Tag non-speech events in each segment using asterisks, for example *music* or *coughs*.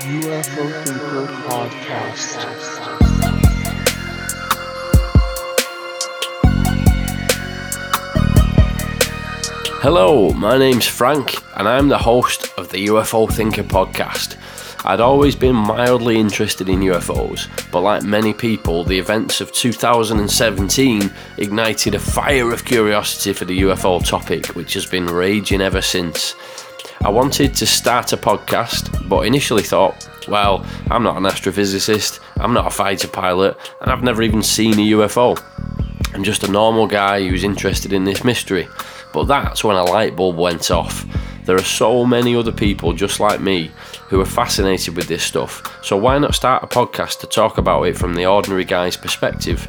UFO Thinker Podcast. Hello, my name's Frank, and I'm the host of the UFO Thinker podcast. I'd always been mildly interested in UFOs, but like many people, the events of 2017 ignited a fire of curiosity for the UFO topic, which has been raging ever since. I wanted to start a podcast, but initially thought, well, I'm not an astrophysicist, I'm not a fighter pilot, and I've never even seen a UFO. I'm just a normal guy who's interested in this mystery. But that's when a light bulb went off. There are so many other people just like me who are fascinated with this stuff, so why not start a podcast to talk about it from the ordinary guy's perspective?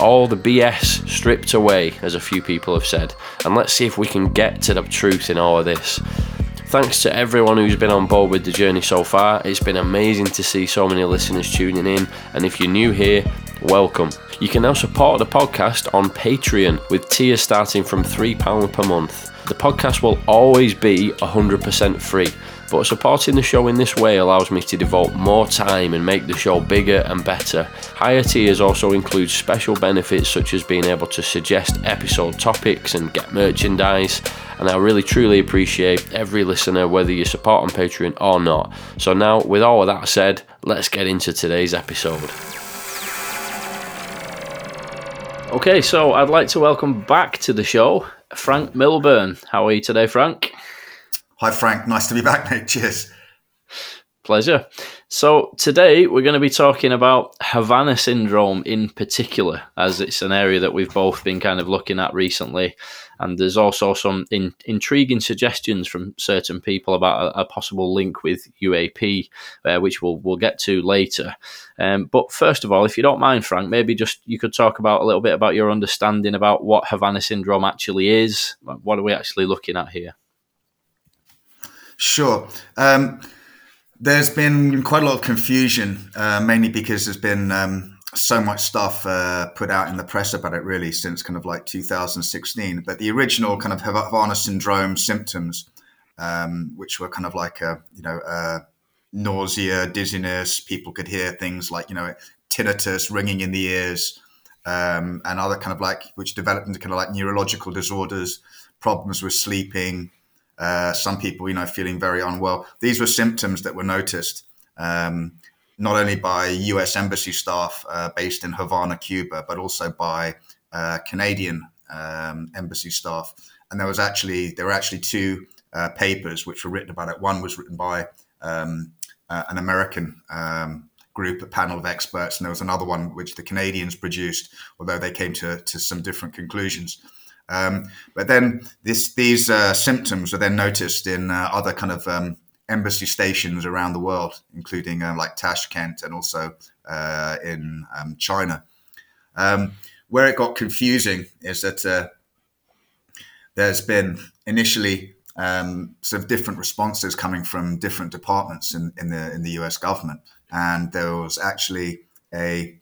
All the BS stripped away, as a few people have said, and let's see if we can get to the truth in all of this. Thanks to everyone who's been on board with the journey so far. It's been amazing to see so many listeners tuning in, and if you're new here, welcome. You can now support the podcast on Patreon with tiers starting from £3 per month. The podcast will always be 100% free, but supporting the show in this way allows me to devote more time and make the show bigger and better. Higher tiers also include special benefits such as being able to suggest episode topics and get merchandise. And I really truly appreciate every listener, whether you support on Patreon or not. So, now with all of that said, let's get into today's episode. Okay, so I'd like to welcome back to the show Frank Milburn. How are you today, Frank? Hi, Frank. Nice to be back, mate. Cheers. Pleasure. So, today we're going to be talking about Havana syndrome in particular, as it's an area that we've both been kind of looking at recently. And there's also some in, intriguing suggestions from certain people about a, a possible link with UAP, uh, which we'll, we'll get to later. Um, but first of all, if you don't mind, Frank, maybe just you could talk about a little bit about your understanding about what Havana syndrome actually is. What are we actually looking at here? Sure. Um, there's been quite a lot of confusion, uh, mainly because there's been um, so much stuff uh, put out in the press about it, really, since kind of like 2016. But the original kind of Havana syndrome symptoms, um, which were kind of like, a, you know, nausea, dizziness, people could hear things like, you know, tinnitus, ringing in the ears, um, and other kind of like, which developed into kind of like neurological disorders, problems with sleeping, uh, some people, you know, feeling very unwell. These were symptoms that were noticed um, not only by U.S. embassy staff uh, based in Havana, Cuba, but also by uh, Canadian um, embassy staff. And there was actually there were actually two uh, papers which were written about it. One was written by um, uh, an American um, group, a panel of experts, and there was another one which the Canadians produced, although they came to, to some different conclusions. Um, but then this, these uh, symptoms are then noticed in uh, other kind of um, embassy stations around the world, including uh, like Tashkent and also uh, in um, China. Um, where it got confusing is that uh, there's been initially um, sort of different responses coming from different departments in, in the in the U.S. government, and there was actually a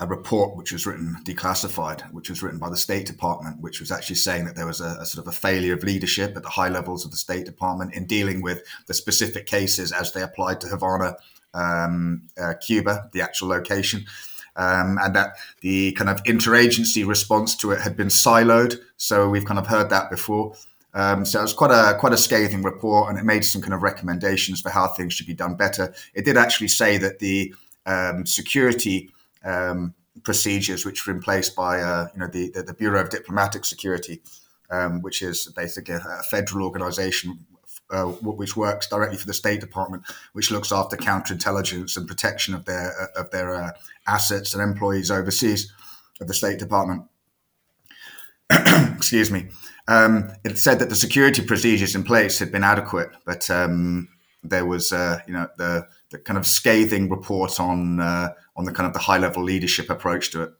a report which was written declassified, which was written by the State Department, which was actually saying that there was a, a, sort of a failure of leadership at the high levels of the State Department in dealing with the specific cases as they applied to Havana, um, uh, Cuba, the actual location. Um, and that the kind of interagency response to it had been siloed. So we've kind of heard that before. Um, so it was quite a quite a scathing report, and it made some kind of recommendations for how things should be done better. It did actually say that the um, security um, procedures which were in place by uh, you know the, the, the, Bureau of Diplomatic Security, um, which is basically a, a federal organization uh, which works directly for the State Department, which looks after counterintelligence and protection of their uh, of their uh, assets and employees overseas of the State Department. *clears throat* Excuse me. Um, it said that the security procedures in place had been adequate, but um, there was, uh, you know, the, the kind of scathing report on uh, on the kind of the high level leadership approach to it.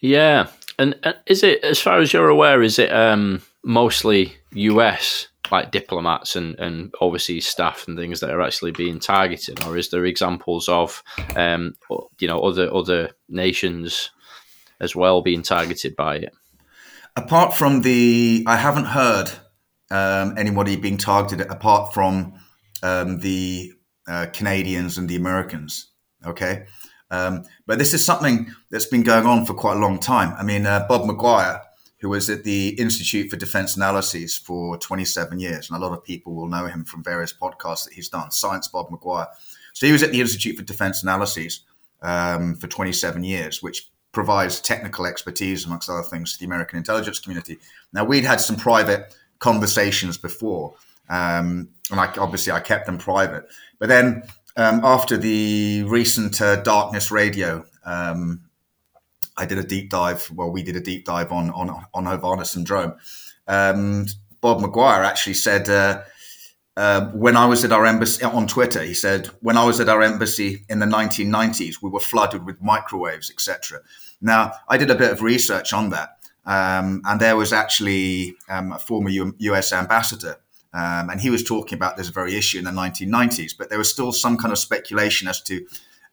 Yeah, and, and is it as far as you're aware? Is it um, mostly US like diplomats and, and overseas staff and things that are actually being targeted, or is there examples of um, you know other other nations as well being targeted by it? Apart from the, I haven't heard um, anybody being targeted apart from um, the uh, Canadians and the Americans. Okay. Um, but this is something that's been going on for quite a long time. I mean, uh, Bob McGwier, who was at the Institute for Defense Analyses for 27 years, and a lot of people will know him from various podcasts that he's done, Science Bob McGwier. So he was at the Institute for Defense Analyses um, for 27 years, which provides technical expertise, amongst other things, to the American intelligence community. Now, we'd had some private conversations before, um, and I, obviously I kept them private. But then um, after the recent uh, Darkness Radio, um, I did a deep dive. Well, we did a deep dive on on on Havana syndrome. Um, Bob McGwier actually said uh, uh, when I was at our embassy on Twitter, he said when I was at our embassy in the 1990s, we were flooded with microwaves, etc. Now, I did a bit of research on that, um, and there was actually um, a former U- U.S. ambassador um, and he was talking about this very issue in the 1990s, but there was still some kind of speculation as to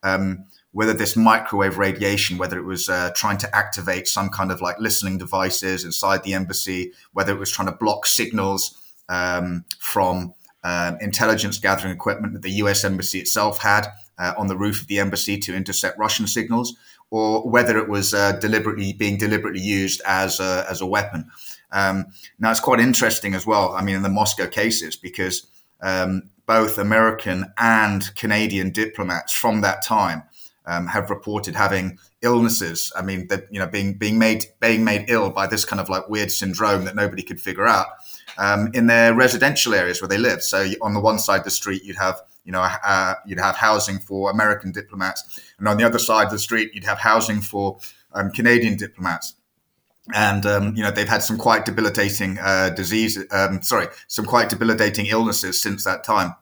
um, whether this microwave radiation, whether it was uh, trying to activate some kind of like listening devices inside the embassy, whether it was trying to block signals um, from uh, intelligence gathering equipment that the US embassy itself had uh, on the roof of the embassy to intercept Russian signals, or whether it was uh, deliberately being deliberately used as a, as a weapon. Um, now, it's quite interesting as well. I mean, in the Moscow cases, because um, both American and Canadian diplomats from that time um, have reported having illnesses. I mean, that you know, being being made being made ill by this kind of like weird syndrome that nobody could figure out um, in their residential areas where they live. So on the one side of the street, you'd have you know uh, you'd have housing for American diplomats, and on the other side of the street, you'd have housing for um, Canadian diplomats and um, you know they've had some quite debilitating uh, disease. Um, sorry, some quite debilitating illnesses since that time.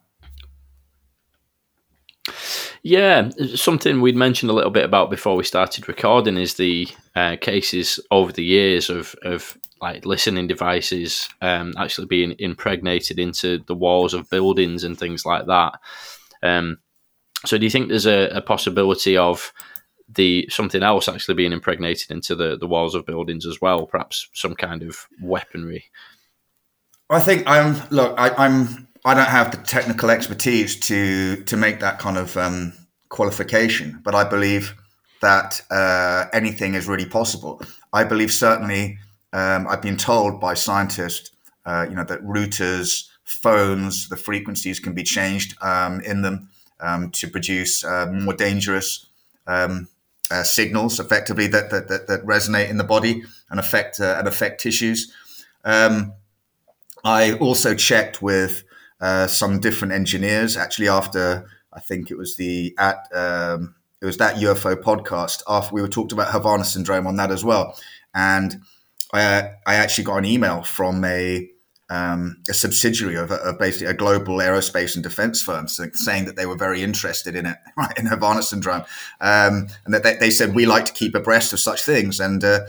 Yeah, something we'd mentioned a little bit about before we started recording is the uh, cases over the years of of like listening devices um, actually being impregnated into the walls of buildings and things like that. Um, so, do you think there's a, a possibility of the something else actually being impregnated into the, the walls of buildings as well, perhaps some kind of weaponry. I think I'm look. I, I'm. I don't have the technical expertise to to make that kind of um, qualification, but I believe that uh, anything is really possible. I believe certainly. Um, I've been told by scientists, uh, you know, that routers, phones, the frequencies can be changed um, in them um, to produce uh, more dangerous um, uh, signals effectively that, that, that, that, resonate in the body and affect uh, and affect tissues. Um, I also checked with uh, some different engineers. Actually, after I think it was the at um, it was that UFO podcast after we were talked about Havana syndrome on that as well, and I I actually got an email from a um, a subsidiary of, of, basically a global aerospace and defense firm, saying that they were very interested in it, *laughs* right, in Havana syndrome, um, and that they, they, said we like to keep abreast of such things. And uh,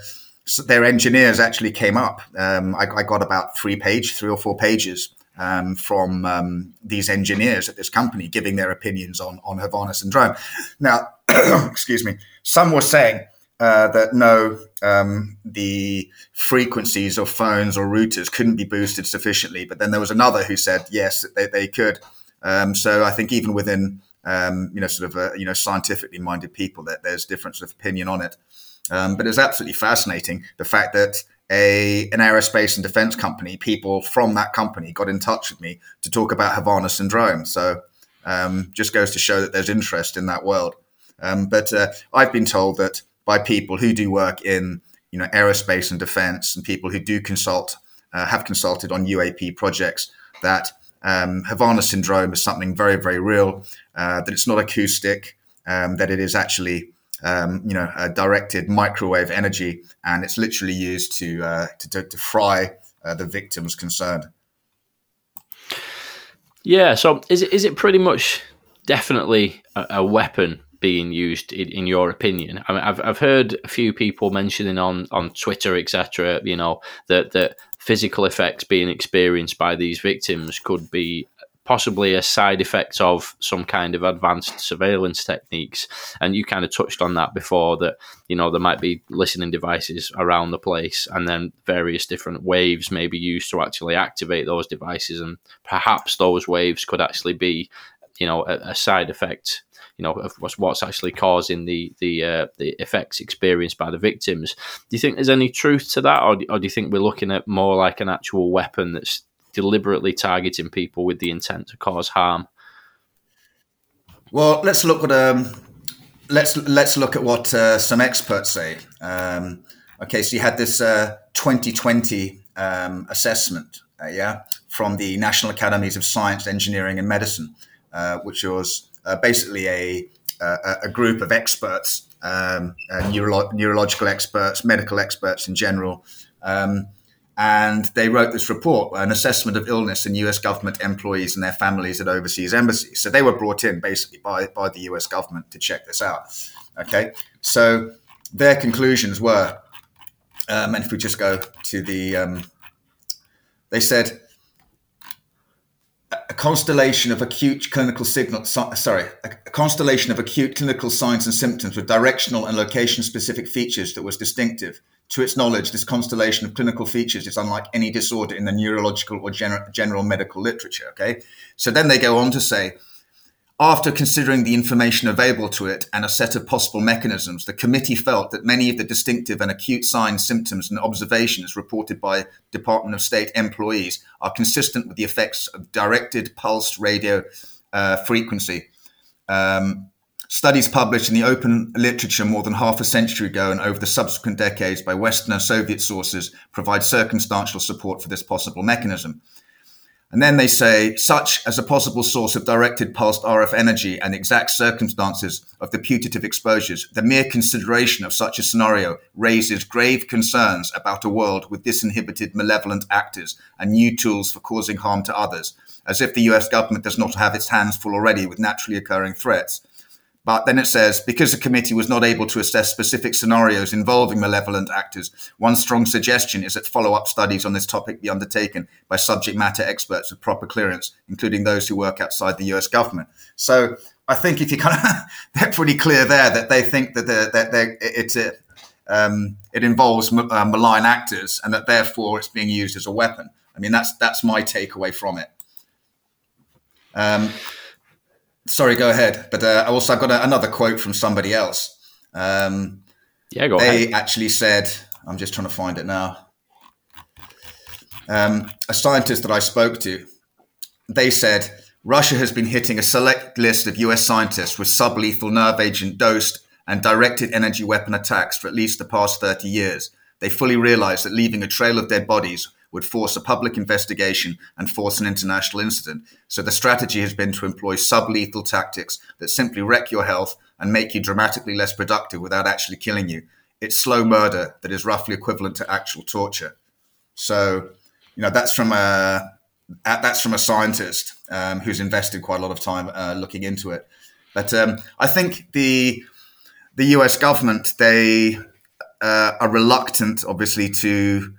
so their engineers actually came up. Um, I, I, got about three page, three or four pages um, from um, these engineers at this company giving their opinions on on Havana syndrome. Now, *coughs* excuse me, some were saying uh, that no, um, the frequencies of phones or routers couldn't be boosted sufficiently. But then there was another who said yes, they, they could. Um, so I think even within um, you know sort of uh, you know scientifically minded people that there's difference of opinion on it. Um, but it's absolutely fascinating the fact that a an aerospace and defense company, people from that company got in touch with me to talk about Havana syndrome. So um, just goes to show that there's interest in that world. Um, but uh, I've been told that by people who do work in you know aerospace and defense and people who do consult uh, have consulted on UAP projects that um, Havana syndrome is something very very real uh, that it's not acoustic um, that it is actually um, you know directed microwave energy and it's literally used to uh, to, to, fry uh, the victims concerned. Yeah, so is it is it pretty much definitely a, a weapon being used in, in your opinion? I mean, I've I've heard a few people mentioning on on Twitter, etc. You know that that physical effects being experienced by these victims could be possibly a side effect of some kind of advanced surveillance techniques. And you kind of touched on that before that, you know, there might be listening devices around the place and then various different waves may be used to actually activate those devices. And perhaps those waves could actually be, you know, a, a side effect you know of what's actually causing the the uh, the effects experienced by the victims. Do you think there's any truth to that, or do, or do you think we're looking at more like an actual weapon that's deliberately targeting people with the intent to cause harm? Well, let's look at um, let's let's look at what uh, some experts say. Um, okay, so you had this uh, 2020 um, assessment, uh, yeah, from the National Academies of Science, Engineering, and Medicine, uh, which was uh, basically a, a, a group of experts, um, uh, neuro- neurological experts, medical experts in general. Um, and they wrote this report, an assessment of illness in US government employees and their families at overseas embassies. So they were brought in basically by, by the US government to check this out. Okay. So their conclusions were, um, and if we just go to the, um, they said a constellation of acute clinical signal sorry a constellation of acute clinical signs and symptoms with directional and location specific features that was distinctive. To its knowledge this constellation of clinical features is unlike any disorder in the neurological or gener- general medical literature okay? So then they go on to say after considering the information available to it and a set of possible mechanisms, the committee felt that many of the distinctive and acute signs, symptoms, and observations reported by Department of State employees are consistent with the effects of directed pulsed radio uh, frequency. Um, studies published in the open literature more than half a century ago and over the subsequent decades by Western and Soviet sources provide circumstantial support for this possible mechanism. And then they say, such as a possible source of directed pulsed RF energy and exact circumstances of the putative exposures, the mere consideration of such a scenario raises grave concerns about a world with disinhibited malevolent actors and new tools for causing harm to others, as if the US government does not have its hands full already with naturally occurring threats. But then it says, because the committee was not able to assess specific scenarios involving malevolent actors, one strong suggestion is that follow up studies on this topic be undertaken by subject matter experts with proper clearance, including those who work outside the US government. So I think if you kind of, *laughs* they're pretty clear there that they think that, they're, that they're, um, it involves uh, malign actors and that therefore it's being used as a weapon. I mean, that's, that's my takeaway from it. Um, sorry, go ahead. But uh, also, I've got a, another quote from somebody else. Um, yeah, go they ahead. actually said, I'm just trying to find it now. Um, a scientist that I spoke to, they said Russia has been hitting a select list of US scientists with sublethal nerve agent dosed and directed energy weapon attacks for at least the past 30 years. They fully realize that leaving a trail of dead bodies would force a public investigation and force an international incident. So the strategy has been to employ sublethal tactics that simply wreck your health and make you dramatically less productive without actually killing you. It's slow murder that is roughly equivalent to actual torture. So, you know, that's from a that's from a scientist um, who's invested quite a lot of time uh, looking into it. But um, I think the the U.S. government they uh, are reluctant, obviously, to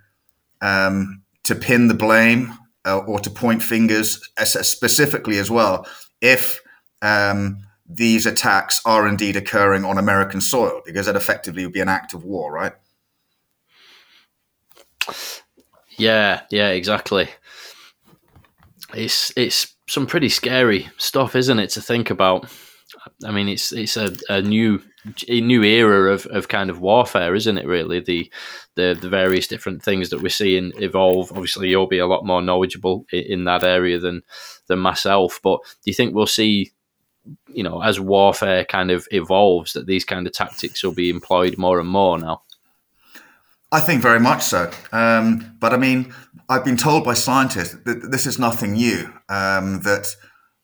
um, to pin the blame uh, or to point fingers specifically as well if um, these attacks are indeed occurring on American soil, because that effectively would be an act of war, right? Yeah, yeah, exactly. It's it's some pretty scary stuff, isn't it, to think about? I mean, it's it's a, a new a new era of, of kind of warfare, isn't it? Really, the, the the various different things that we're seeing evolve. Obviously, you'll be a lot more knowledgeable in, in that area than than myself. But do you think we'll see, you know, as warfare kind of evolves, that these kind of tactics will be employed more and more now? I think very much so. Um, but I mean, I've been told by scientists that this is nothing new. Um, that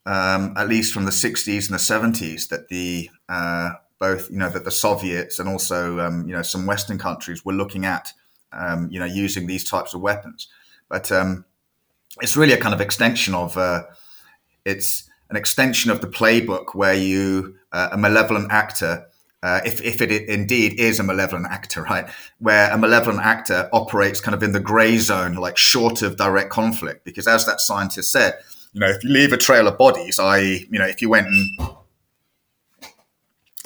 um, at least from the 60s and the 70s, that the uh, both you know that the Soviets and also um, you know some Western countries were looking at um, you know using these types of weapons, but um, it's really a kind of extension of uh, it's an extension of the playbook where you uh, a malevolent actor. Uh, if, if it indeed is a malevolent actor, *laughs* right, where a malevolent actor operates kind of in the gray zone, like short of direct conflict, because as that scientist said, you know, if you leave a trail of bodies, i.e., you know, if you went and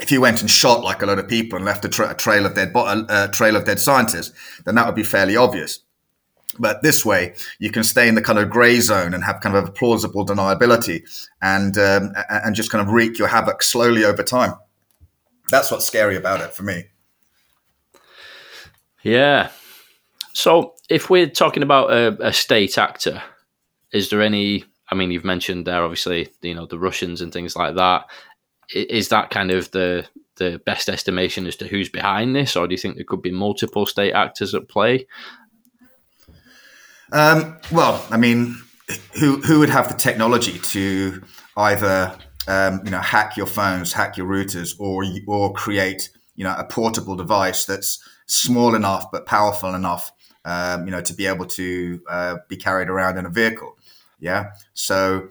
if you went and shot like a lot of people and left a, tra- a trail of dead bo- a trail of dead scientists, then that would be fairly obvious. But this way, you can stay in the kind of grey zone and have kind of a plausible deniability, and um, and just kind of wreak your havoc slowly over time. That's what's scary about it for me. Yeah. So, if we're talking about a, a state actor, is there any? I mean, you've mentioned there, obviously, you know, the Russians and things like that. Is that kind of the the best estimation as to who's behind this, or do you think there could be multiple state actors at play? Um, well, I mean, who who would have the technology to either um, you know hack your phones, hack your routers, or or create you know a portable device that's small enough but powerful enough um, you know to be able to uh, be carried around in a vehicle. Yeah, so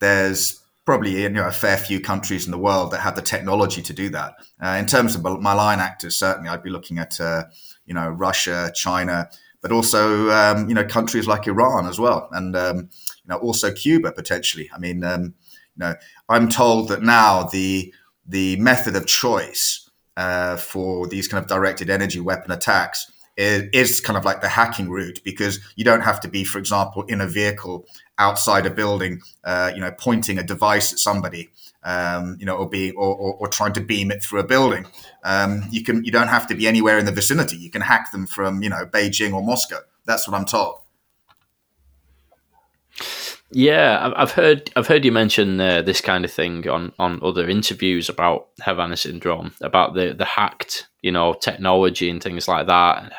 there's probably you know a fair few countries in the world that have the technology to do that. Uh, in terms of my line actors, certainly I'd be looking at uh, you know Russia, China, but also um, you know countries like Iran as well, and um, you know also Cuba potentially. I mean, um, you know, I'm told that now the the method of choice uh, for these kind of directed energy weapon attacks is, is, kind of like the hacking route because you don't have to be, for example, in a vehicle outside a building, uh, you know, pointing a device at somebody um, you know, or be or, or, or, trying to beam it through a building. Um, you can you don't have to be anywhere in the vicinity. You can hack them from you know Beijing or Moscow. That's what I'm told. Yeah, I've heard I've heard you mention uh, this kind of thing on, on other interviews about Havana syndrome, about the, the hacked you know technology and things like that.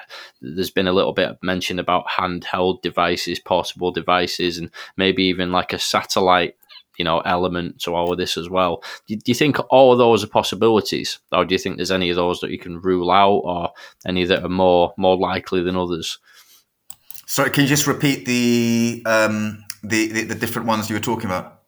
There's been a little bit of mention about handheld devices, portable devices, and maybe even like a satellite you know element to all of this as well. Do, do, you think all of those are possibilities, or do you think there's any of those that you can rule out, or any that are more more likely than others? Sorry, can you just repeat the um, the, the, the different ones you were talking about?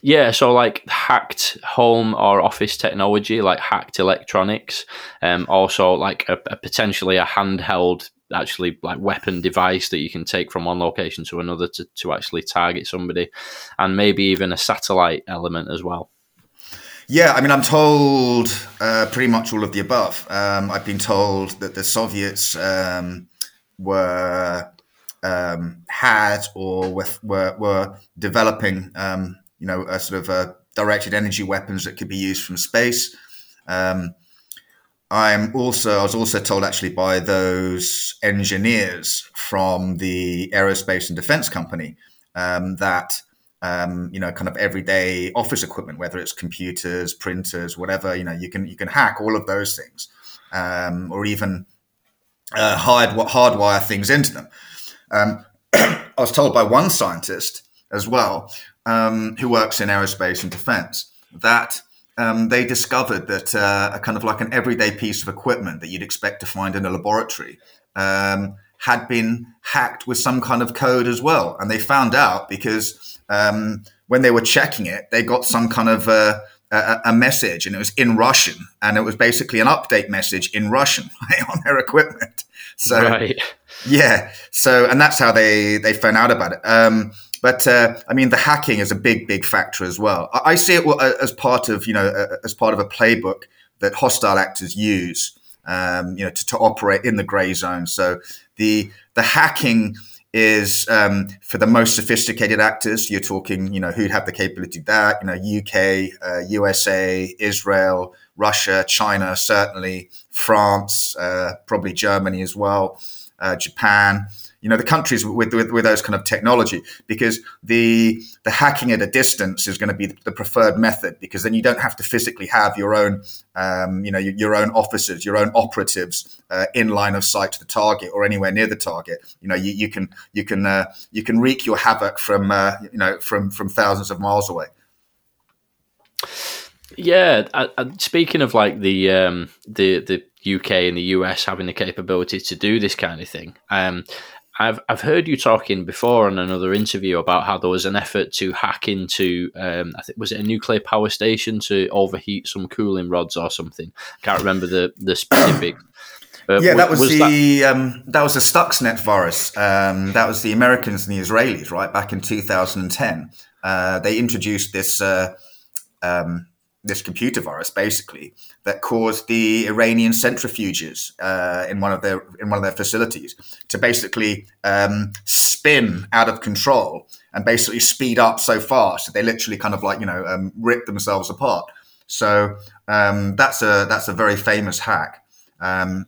Yeah, so like hacked home or office technology, like hacked electronics, um, also like a, a potentially a handheld actually like weapon device that you can take from one location to another to, to actually target somebody and maybe even a satellite element as well. Yeah i mean i'm told uh, pretty much all of the above. Um, i've been told that the soviets um, were um, had or with, were, were developing um, you know a sort of directed energy weapons that could be used from space um, I'm also I was also told actually by those engineers from the aerospace and defense company um, that um, you know kind of everyday office equipment, whether it's computers, printers, whatever you know you can you can hack all of those things, um, or even uh, hard hardwire things into them. Um, *clears throat* I was told by one scientist as well um, who works in aerospace and defense that um, they discovered that uh, a kind of like an everyday piece of equipment that you'd expect to find in a laboratory um, had been hacked with some kind of code as well. And they found out because um, when they were checking it, they got some kind of uh, a, a, message and it was in Russian. And it was basically an update message in Russian *laughs* on their equipment. So, right. yeah. So, and that's how they, they found out about it. But uh, I mean, the hacking is a big, big factor as well. I, I see it uh, as part of you know uh, as part of a playbook that hostile actors use, um, you know, to, to, operate in the grey zone. So the the hacking is um, for the most sophisticated actors. You're talking, you know, who'd have the capability of that. You know, UK, uh, USA, Israel, Russia, China, certainly France, uh, probably Germany as well, uh, Japan you know the countries with, with, with those kind of technology because the the hacking at a distance is going to be the preferred method because then you don't have to physically have your own um, you know your, own officers your own operatives uh, in line of sight to the target or anywhere near the target. You know you, you can you can uh, you can wreak your havoc from uh, you know from from thousands of miles away. Yeah, I, I, speaking of like the um, the the UK and the US having the capability to do this kind of thing, um, I've I've heard you talking before on another interview about how there was an effort to hack into um, I think was it a nuclear power station to overheat some cooling rods or something. I can't remember the the specific. Uh, yeah, that was, was the that... Um, that was the Stuxnet virus. Um, that was the Americans and the Israelis, right? Back in 2010, uh, they introduced this uh, um, this computer virus, basically, that caused the Iranian centrifuges uh, in one of their in one of their facilities to basically um, spin out of control and basically speed up so fast that they literally kind of like you know um, rip themselves apart. So um, that's a that's a very famous hack. Um,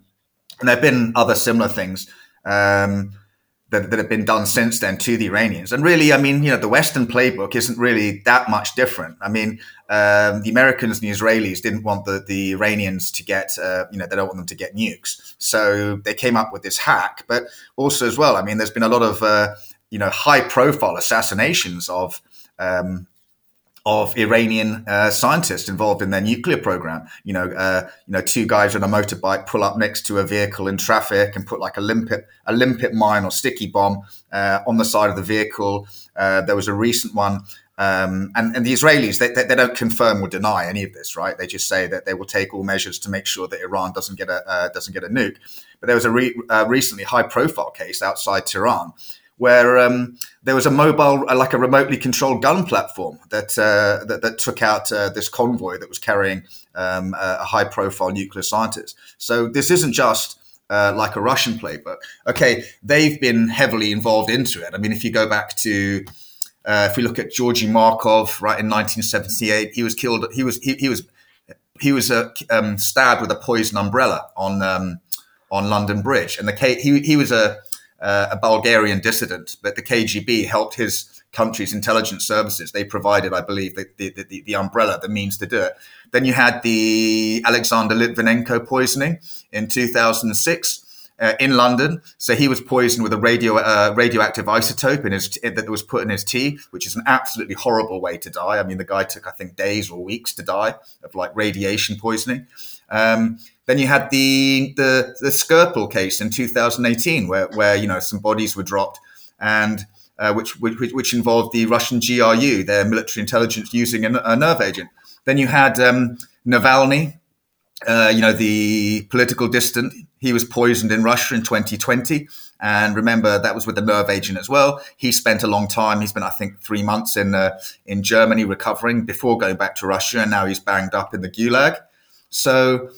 and there have been other similar things um, that, that have been done since then to the Iranians. And really, I mean, you know, the Western playbook isn't really that much different. I mean, um, the Americans and the Israelis didn't want the, the Iranians to get, uh, you know, they don't want them to get nukes. So they came up with this hack. But also, as well, I mean, there's been a lot of, uh, you know, high profile assassinations of um, of Iranian uh, scientists involved in their nuclear program. You know, uh, you know, two guys on a motorbike pull up next to a vehicle in traffic and put like a limpet, a limpet mine or sticky bomb uh, on the side of the vehicle. Uh, there was a recent one. Um, and, and, the Israelis, they, they, they, don't confirm or deny any of this, right? They just say that they will take all measures to make sure that Iran doesn't get a uh, doesn't get a nuke. But there was a re- uh, recently high profile case outside Tehran where um, there was a mobile, uh, like a remotely controlled gun platform that uh, that, that, took out uh, this convoy that was carrying um, a high-profile nuclear scientist. So this isn't just uh, like a Russian playbook. Okay, they've been heavily involved into it. I mean, if you go back to uh, if we look at Georgy Markov, right in 1978, he was killed. He was he, he was he was uh, um, stabbed with a poison umbrella on um, on London Bridge, and the he he was a uh, a Bulgarian dissident, but the KGB helped his country's intelligence services. They provided, I believe, the, the, the, the, umbrella, the means to do it. Then you had the Alexander Litvinenko poisoning in 2006. Uh, in London, so he was poisoned with a radio uh, radioactive isotope in his that was put in his tea, which is an absolutely horrible way to die. I mean, the guy took I think days or weeks to die of like radiation poisoning. Um, then you had the the the Skripal case in 2018, where where you know some bodies were dropped, and uh, which, which which involved the Russian GRU, their military intelligence using a, a nerve agent. Then you had um, Navalny, uh, you know the political dissident. He was poisoned in Russia in 2020, and remember that was with a nerve agent as well. He spent a long time. He spent I think three months in uh, in Germany recovering before going back to Russia, and now he's banged up in the Gulag. So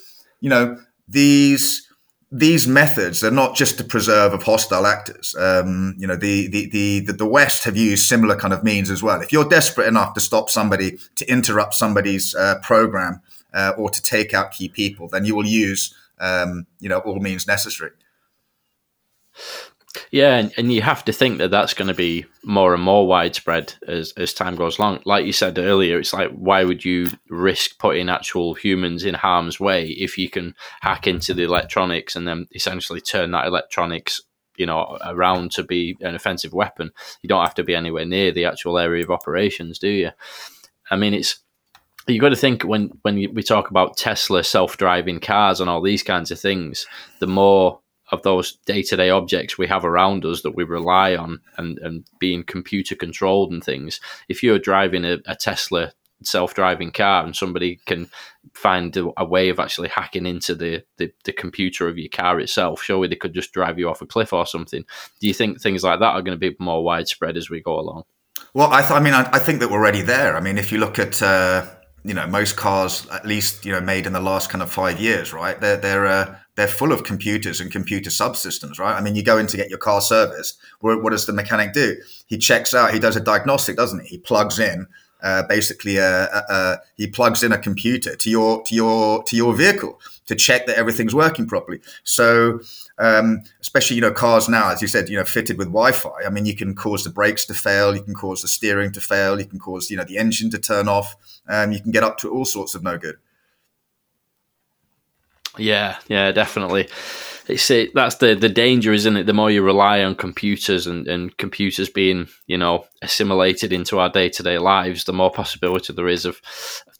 you know, these these methods are not just to preserve of hostile actors. Um, you know, the, the, the, the West have used similar kind of means as well. If you're desperate enough to stop somebody, to interrupt somebody's uh, program, uh, or to take out key people, then you will use, um, you know, all means necessary. Yeah, and, and you have to think that that's going to be more and more widespread as, as time goes along. Like you said earlier, it's like, why would you risk putting actual humans in harm's way if you can hack into the electronics and then essentially turn that electronics you know around to be an offensive weapon you don't have to be anywhere near the actual area of operations do you i mean it's you got to think when when we talk about tesla self-driving cars and all these kinds of things the more of those day-to-day objects we have around us that we rely on and, and being computer controlled and things if you're driving a, a tesla self-driving car and somebody can find a, a way of actually hacking into the, the, the, computer of your car itself surely they could just drive you off a cliff or something do you think things like that are going to be more widespread as we go along? Well i, th- I mean I, I, think that we're already there. I mean if you look at uh, you know most cars at least you know made in the last kind of five years right they're they're uh, they're full of computers and computer subsystems, right? I mean, you go in to get your car serviced. What, what does the mechanic do? He checks out. He does a diagnostic, doesn't he? He plugs in uh, basically a, a, a, he plugs in a computer to your to your to your vehicle to check that everything's working properly. So, um, especially you know cars now, as you said, you know fitted with Wi-Fi. I mean, you can cause the brakes to fail, you can cause the steering to fail, you can cause you know the engine to turn off, um, you can get up to all sorts of no good. Yeah, yeah, definitely. It's it, that's the the danger, isn't it? The more you rely on computers and, and computers being, you know, assimilated into our day to day lives, the more possibility there is of,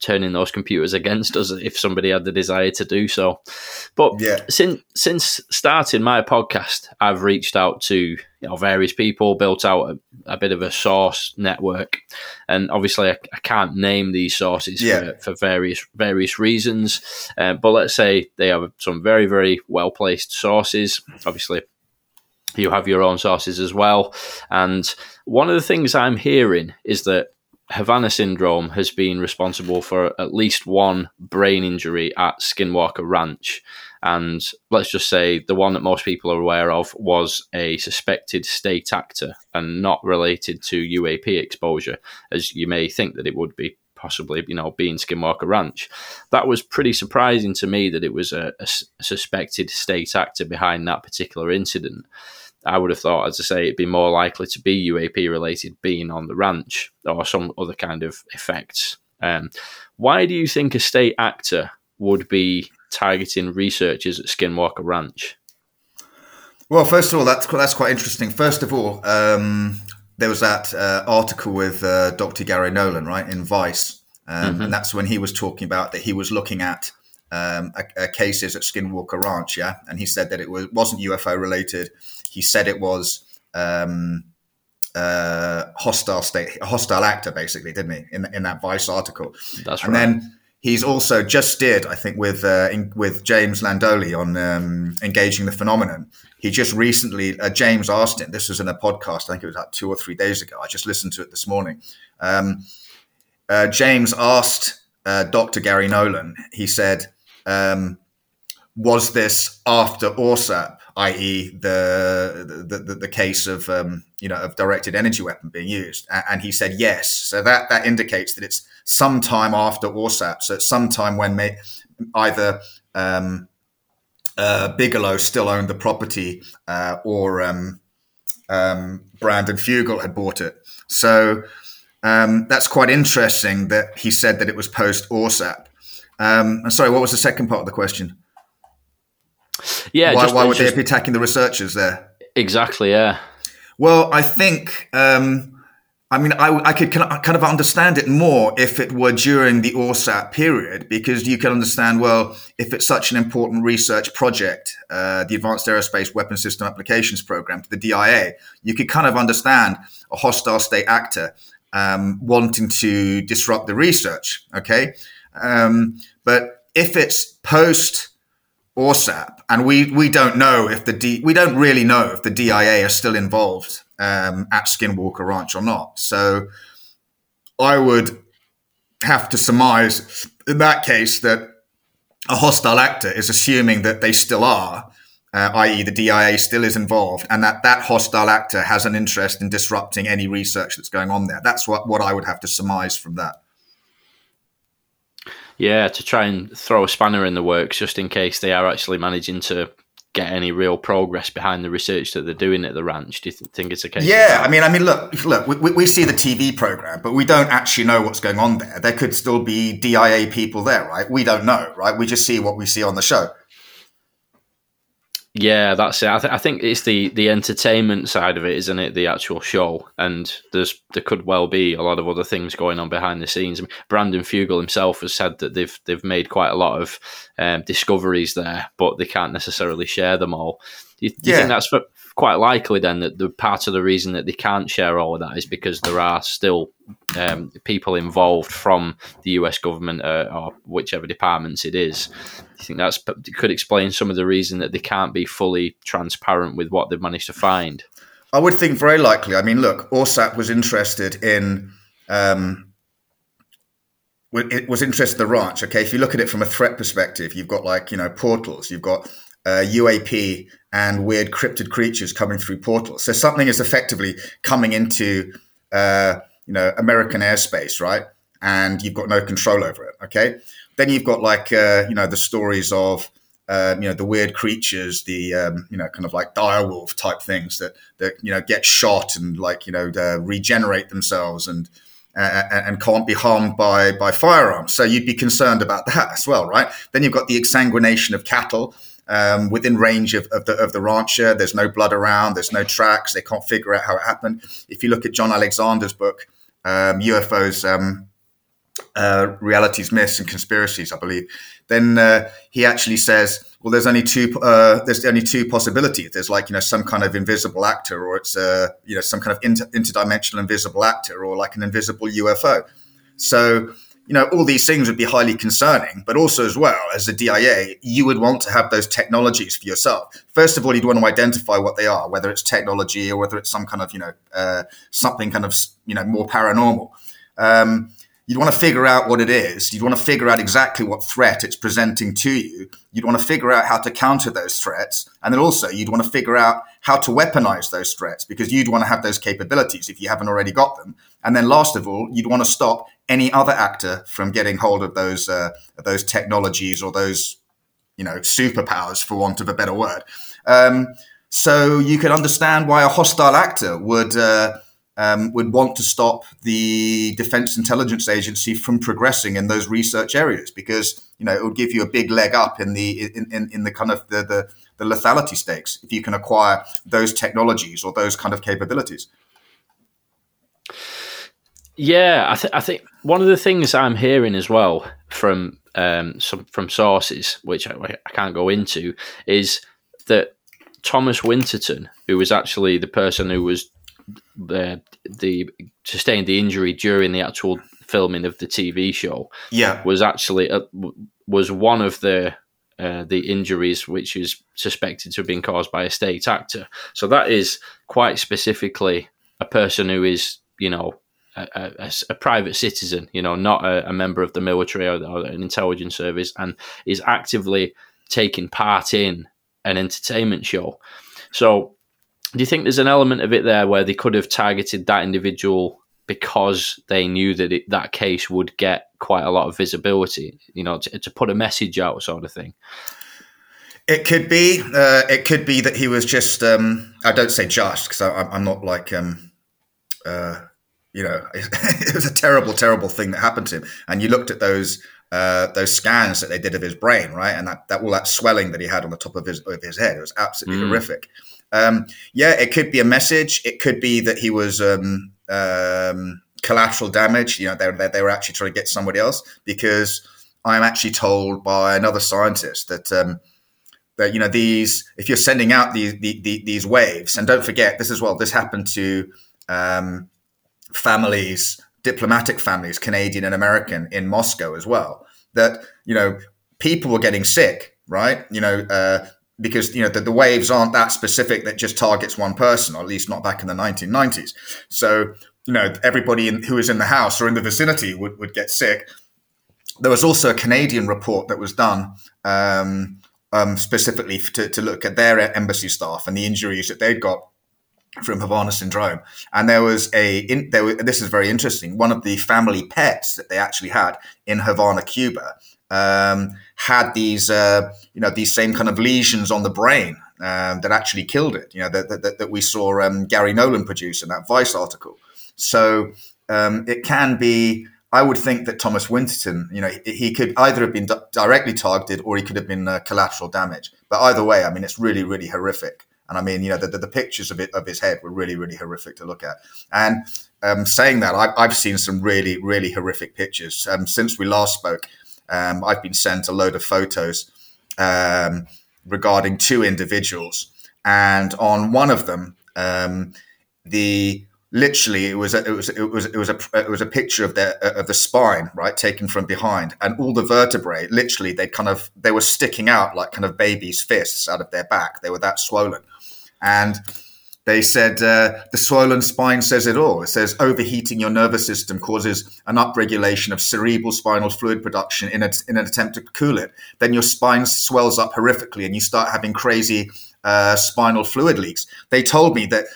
turning those computers against us if somebody had the desire to do so. But yeah. since since starting my podcast, I've reached out to you know various people, built out a, a bit of a source network, and obviously I, I can't name these sources yeah. for, for, various various reasons. Uh, but let's say they have some very very well placed sources. Obviously, you have your own sources as well. And one of the things I'm hearing is that Havana syndrome has been responsible for at least one brain injury at Skinwalker Ranch. And let's just say the one that most people are aware of was a suspected state actor and not related to UAP exposure, as you may think that it would be possibly, you know, being Skinwalker Ranch. That was pretty surprising to me that it was a, a suspected state actor behind that particular incident. I would have thought, as I say, it'd be more likely to be UAP related being on the ranch or some other kind of effects. Um, why do you think a state actor would be targeting researchers at Skinwalker Ranch? Well, first of all, that's that's quite interesting. First of all, um, there was that uh, article with uh, Dr. Gary Nolan, right, in Vice, um, mm-hmm. and that's when he was talking about that he was looking at um, a, a cases at Skinwalker Ranch, yeah, and he said that it was, wasn't UFO related he said it was um, uh, hostile state, a hostile actor, basically, didn't he? In in that Vice article. That's and right. And then he's also just did, I think, with uh, in, with James Iandoli on um, engaging the phenomenon. He just recently, uh, James asked him. This was in a podcast. I think it was like two or three days ago. I just listened to it this morning. Um, uh, James asked uh, Dr. Gary Nolan. He said, um, "Was this after AAWSAP?" i.e., the, the the, the case of um, you know of directed energy weapon being used, and he said yes. So that that indicates that it's sometime after AAWSAP, so it's sometime when may, either um, uh, Bigelow still owned the property uh, or um, um, Brandon Fugal had bought it. So um, that's quite interesting that he said that it was post AAWSAP. Um, and sorry, what was the second part of the question? Yeah. Why, just, why would just, they be attacking the researchers there? Exactly. Yeah. Well, I think. Um, I mean, I, I could kind of understand it more if it were during the AAWSAP period, because you can understand, well, if it's such an important research project, uh, the Advanced Aerospace Weapon System Applications Program, to the DIA, you could kind of understand a hostile state actor um, wanting to disrupt the research. Okay. Um, but if it's post AAWSAP, and we we don't know if the D, we don't really know if the DIA are still involved um, at Skinwalker Ranch or not. So I would have to surmise in that case that a hostile actor is assuming that they still are, uh, i.e., the DIA still is involved, and that that hostile actor has an interest in disrupting any research that's going on there. That's what what I would have to surmise from that. Yeah, to try and throw a spanner in the works just in case they are actually managing to get any real progress behind the research that they're doing at the ranch. Do you th- think it's a case? Yeah, I mean, I mean, look, look, we, we see the TV program, but we don't actually know what's going on there. There could still be DIA people there, right? We don't know, right? We just see what we see on the show. Yeah, that's it. I, th- I, think it's the the entertainment side of it, isn't it? The actual show, and there's there could well be a lot of other things going on behind the scenes. I mean, Brandon Fugal himself has said that they've they've made quite a lot of um, discoveries there, but they can't necessarily share them all. Do you, do you yeah. think that's for, quite likely then that the part of the reason that they can't share all of that is because there are still um, people involved from the US government uh, or whichever departments it is. You think that's could explain some of the reason that they can't be fully transparent with what they've managed to find? I would think very likely. I mean, look, AAWSAP was interested in. Um, it was interested in the ranch. Okay, if you look at it from a threat perspective, you've got like you know portals, you've got uh, UAP and weird cryptid creatures coming through portals. So something is effectively coming into uh, you know American airspace, right? And you've got no control over it. Okay. Then you've got like uh, you know the stories of uh, you know the weird creatures, the um, you know kind of like direwolf type things that that you know get shot and like you know regenerate themselves and. Uh, and can't be harmed by by firearms. So you'd be concerned about that as well, right? Then you've got the exsanguination of cattle, um, within range of, of, the, of the rancher. There's no blood around, there's no tracks, they can't figure out how it happened. If you look at John Alexander's book, um, UFOs um, uh, realities, myths, and conspiracies, I believe. Then uh, he actually says, "Well, there's only two. Uh, there's only two possibilities. There's like you know some kind of invisible actor, or it's uh, you know some kind of inter- interdimensional invisible actor, or like an invisible UFO." So you know all these things would be highly concerning, but also as well as a DIA, you would want to have those technologies for yourself. First of all, you'd want to identify what they are, whether it's technology or whether it's some kind of you know uh, something kind of you know more paranormal. Um, You'd want to figure out what it is. You'd want to figure out exactly what threat it's presenting to you. You'd want to figure out how to counter those threats. And then also, you'd want to figure out how to weaponize those threats because you'd want to have those capabilities if you haven't already got them. And then, last of all, you'd want to stop any other actor from getting hold of those uh, those technologies or those you know superpowers, for want of a better word. Um, so you can understand why a hostile actor would. Uh, um, would want to stop the Defense Intelligence Agency from progressing in those research areas because you know it would give you a big leg up in the in, in, in the kind of the, the, the lethality stakes if you can acquire those technologies or those kind of capabilities. Yeah, I, th- I think one of the things I'm hearing as well from um, some from sources, which I, I can't go into, is that Thomas Winterton, who was actually the person who was the the sustained the injury during the actual filming of the TV show. Yeah, was actually uh, was one of the uh, the injuries which is suspected to have been caused by a state actor. So that is quite specifically a person who is you know. A, a, a private citizen, you know, not a, a member of the military or, or an intelligence service, and is actively taking part in an entertainment show. So do you think there's an element of it there where they could have targeted that individual because they knew that it, that case would get quite a lot of visibility, you know, to, to put a message out, sort of thing? It could be. Uh, it could be that he was just. Um, I don't say just because I'm not like. Um, uh, you know, *laughs* it was a terrible, terrible thing that happened to him. And you looked at those uh, those scans that they did of his brain, right, and that, that all that swelling that he had on the top of his of his head. It was absolutely mm. horrific. Um, yeah, it could be a message. It could be that he was um, um, collateral damage. You know, they, they, they, were actually trying to get somebody else because I'm actually told by another scientist that um, that you know these if you're sending out these the, these waves, and don't forget this as well. This happened to um, families, diplomatic families, Canadian and American in Moscow as well. That you know people were getting sick, right? You know. Uh, because you know the, the, waves aren't that specific that just targets one person, or at least not back in the 1990s. So you know everybody in, who was in the house or in the vicinity would, would get sick. There was also a Canadian report that was done um, um, specifically to, to, look at their embassy staff and the injuries that they'd got from Havana syndrome. And there was a in, there was, this is very interesting. One of the family pets that they actually had in Havana, Cuba, um, had these, uh, you know, these same kind of lesions on the brain um, that actually killed it. You know, that, that, that we saw um, Gary Nolan produce in that Vice article. So um, it can be. I would think that Thomas Winterton, you know, he could either have been d- directly targeted or he could have been uh, collateral damage. But either way, I mean, it's really, really horrific. And I mean, you know, the, the, the pictures of it of his head were really, really horrific to look at. And um, saying that, I, have seen some really, really horrific pictures um, since we last spoke. Um, I've been sent a load of photos um, regarding two individuals, and on one of them, um, the literally it was a, it was it was it was a it was a picture of the of the spine right taken from behind and all the vertebrae literally they kind of they were sticking out like kind of babies fists out of their back they were that swollen and they said uh, the swollen spine says it all. It says overheating your nervous system causes an upregulation of cerebral spinal fluid production in, a, in an attempt to cool it. Then your spine swells up horrifically and you start having crazy uh, spinal fluid leaks. They told me that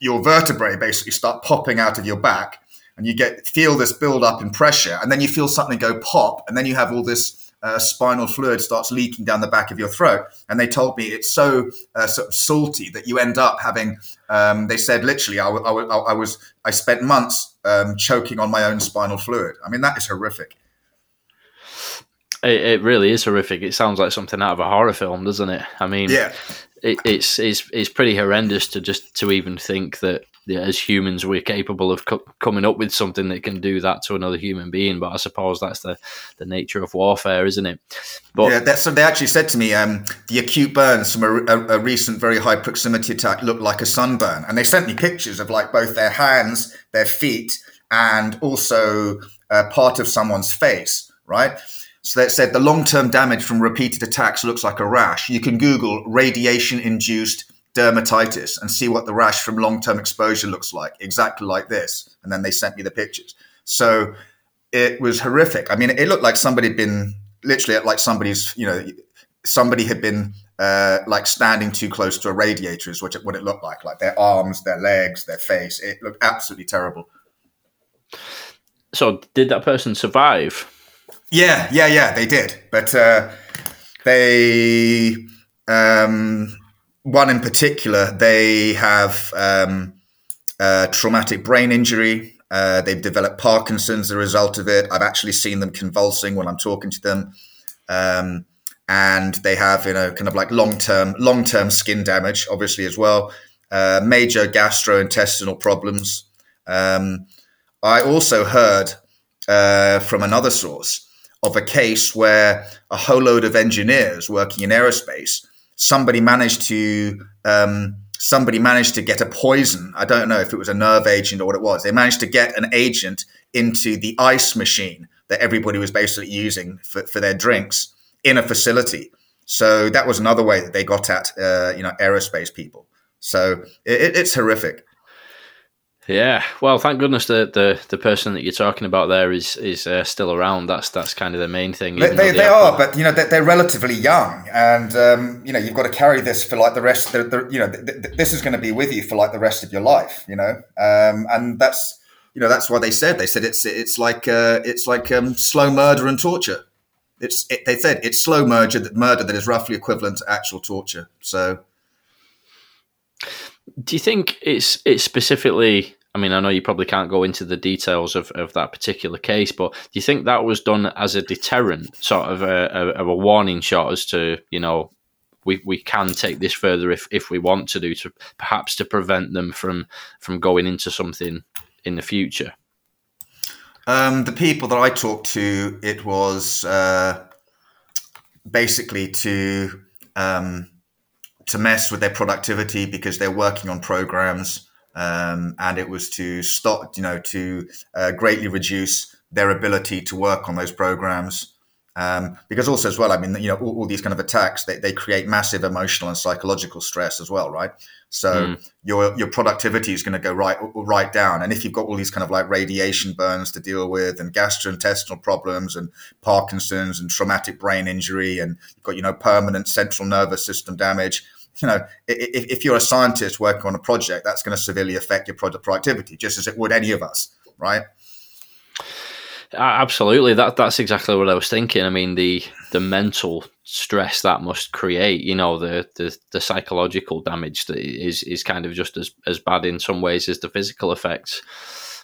your vertebrae basically start popping out of your back and you get feel this build up in pressure and then you feel something go pop and then you have all this uh, spinal fluid starts leaking down the back of your throat. And they told me it's so uh, sort of salty that you end up having. Um, they said literally, I, I, I, was I spent months um, choking on my own spinal fluid. I mean, that is horrific. It, it, really is horrific. It sounds like something out of a horror film, doesn't it? I mean, yeah. It, it's it's it's pretty horrendous to just to even think that as humans we're capable of co- coming up with something that can do that to another human being. But I suppose that's the the nature of warfare, isn't it? But yeah, that's they actually said to me um, the acute burns from a, a, a recent very high proximity attack looked like a sunburn, and they sent me pictures of like both their hands, their feet, and also uh, part of someone's face, right? So they said the long term damage from repeated attacks looks like a rash. You can Google radiation induced dermatitis and see what the rash from long term exposure looks like, exactly like this. And then they sent me the pictures. So it was horrific. I mean, it looked like somebody had been literally like somebody's, you know, somebody had been uh, like standing too close to a radiator, is what it, what it looked like. Like their arms, their legs, their face. It looked absolutely terrible. So, did that person survive? Yeah, yeah, yeah, they did. But uh, they, um, one in particular, they have um, traumatic brain injury. Uh, they've developed Parkinson's as a result of it. I've actually seen them convulsing when I'm talking to them. Um, and they have, you know, kind of like long term, long term skin damage, obviously as well. Uh, major gastrointestinal problems. Um, I also heard uh, from another source of a case where a whole load of engineers working in aerospace, somebody managed to um, somebody managed to get a poison. I don't know if it was a nerve agent or what it was. They managed to get an agent into the ice machine that everybody was basically using for, for their drinks in a facility. So that was another way that they got at uh, you know aerospace people. So it, it's horrific. Yeah, well, thank goodness the, the, the person that you're talking about there is is uh, still around. That's that's kind of the main thing. They, they, they are, but you know they're, they're relatively young, and um, you know you've got to carry this for like the rest. The, the you know th- th- this is going to be with you for like the rest of your life. You know, um, and that's you know that's why they said they said it's it's like uh, it's like um, slow murder and torture. It's it, they said it's slow murder that murder that is roughly equivalent to actual torture. So, do you think it's it's specifically I mean, I know you probably can't go into the details of, of that particular case, but do you think that was done as a deterrent, sort of a, a, a warning shot as to, you know, we, we can take this further if, if we want to do to perhaps to prevent them from from going into something in the future? Um, the people that I talked to, it was uh, basically to um, to mess with their productivity because they're working on programs um, and it was to stop, you know, to uh, greatly reduce their ability to work on those programs. Um, because also as well, I mean, you know, all, all, these kind of attacks they, they create massive emotional and psychological stress as well, right? So mm. your your productivity is going to go right right down, and if you've got all these kind of like radiation burns to deal with, and gastrointestinal problems, and Parkinson's, and traumatic brain injury, and you've got you know permanent central nervous system damage, you know, if, if you're a scientist working on a project, that's going to severely affect your product productivity, just as it would any of us, right? Absolutely, that that's exactly what I was thinking. I mean, the the mental stress that must create, you know, the the, the psychological damage that is is kind of just as, as bad in some ways as the physical effects.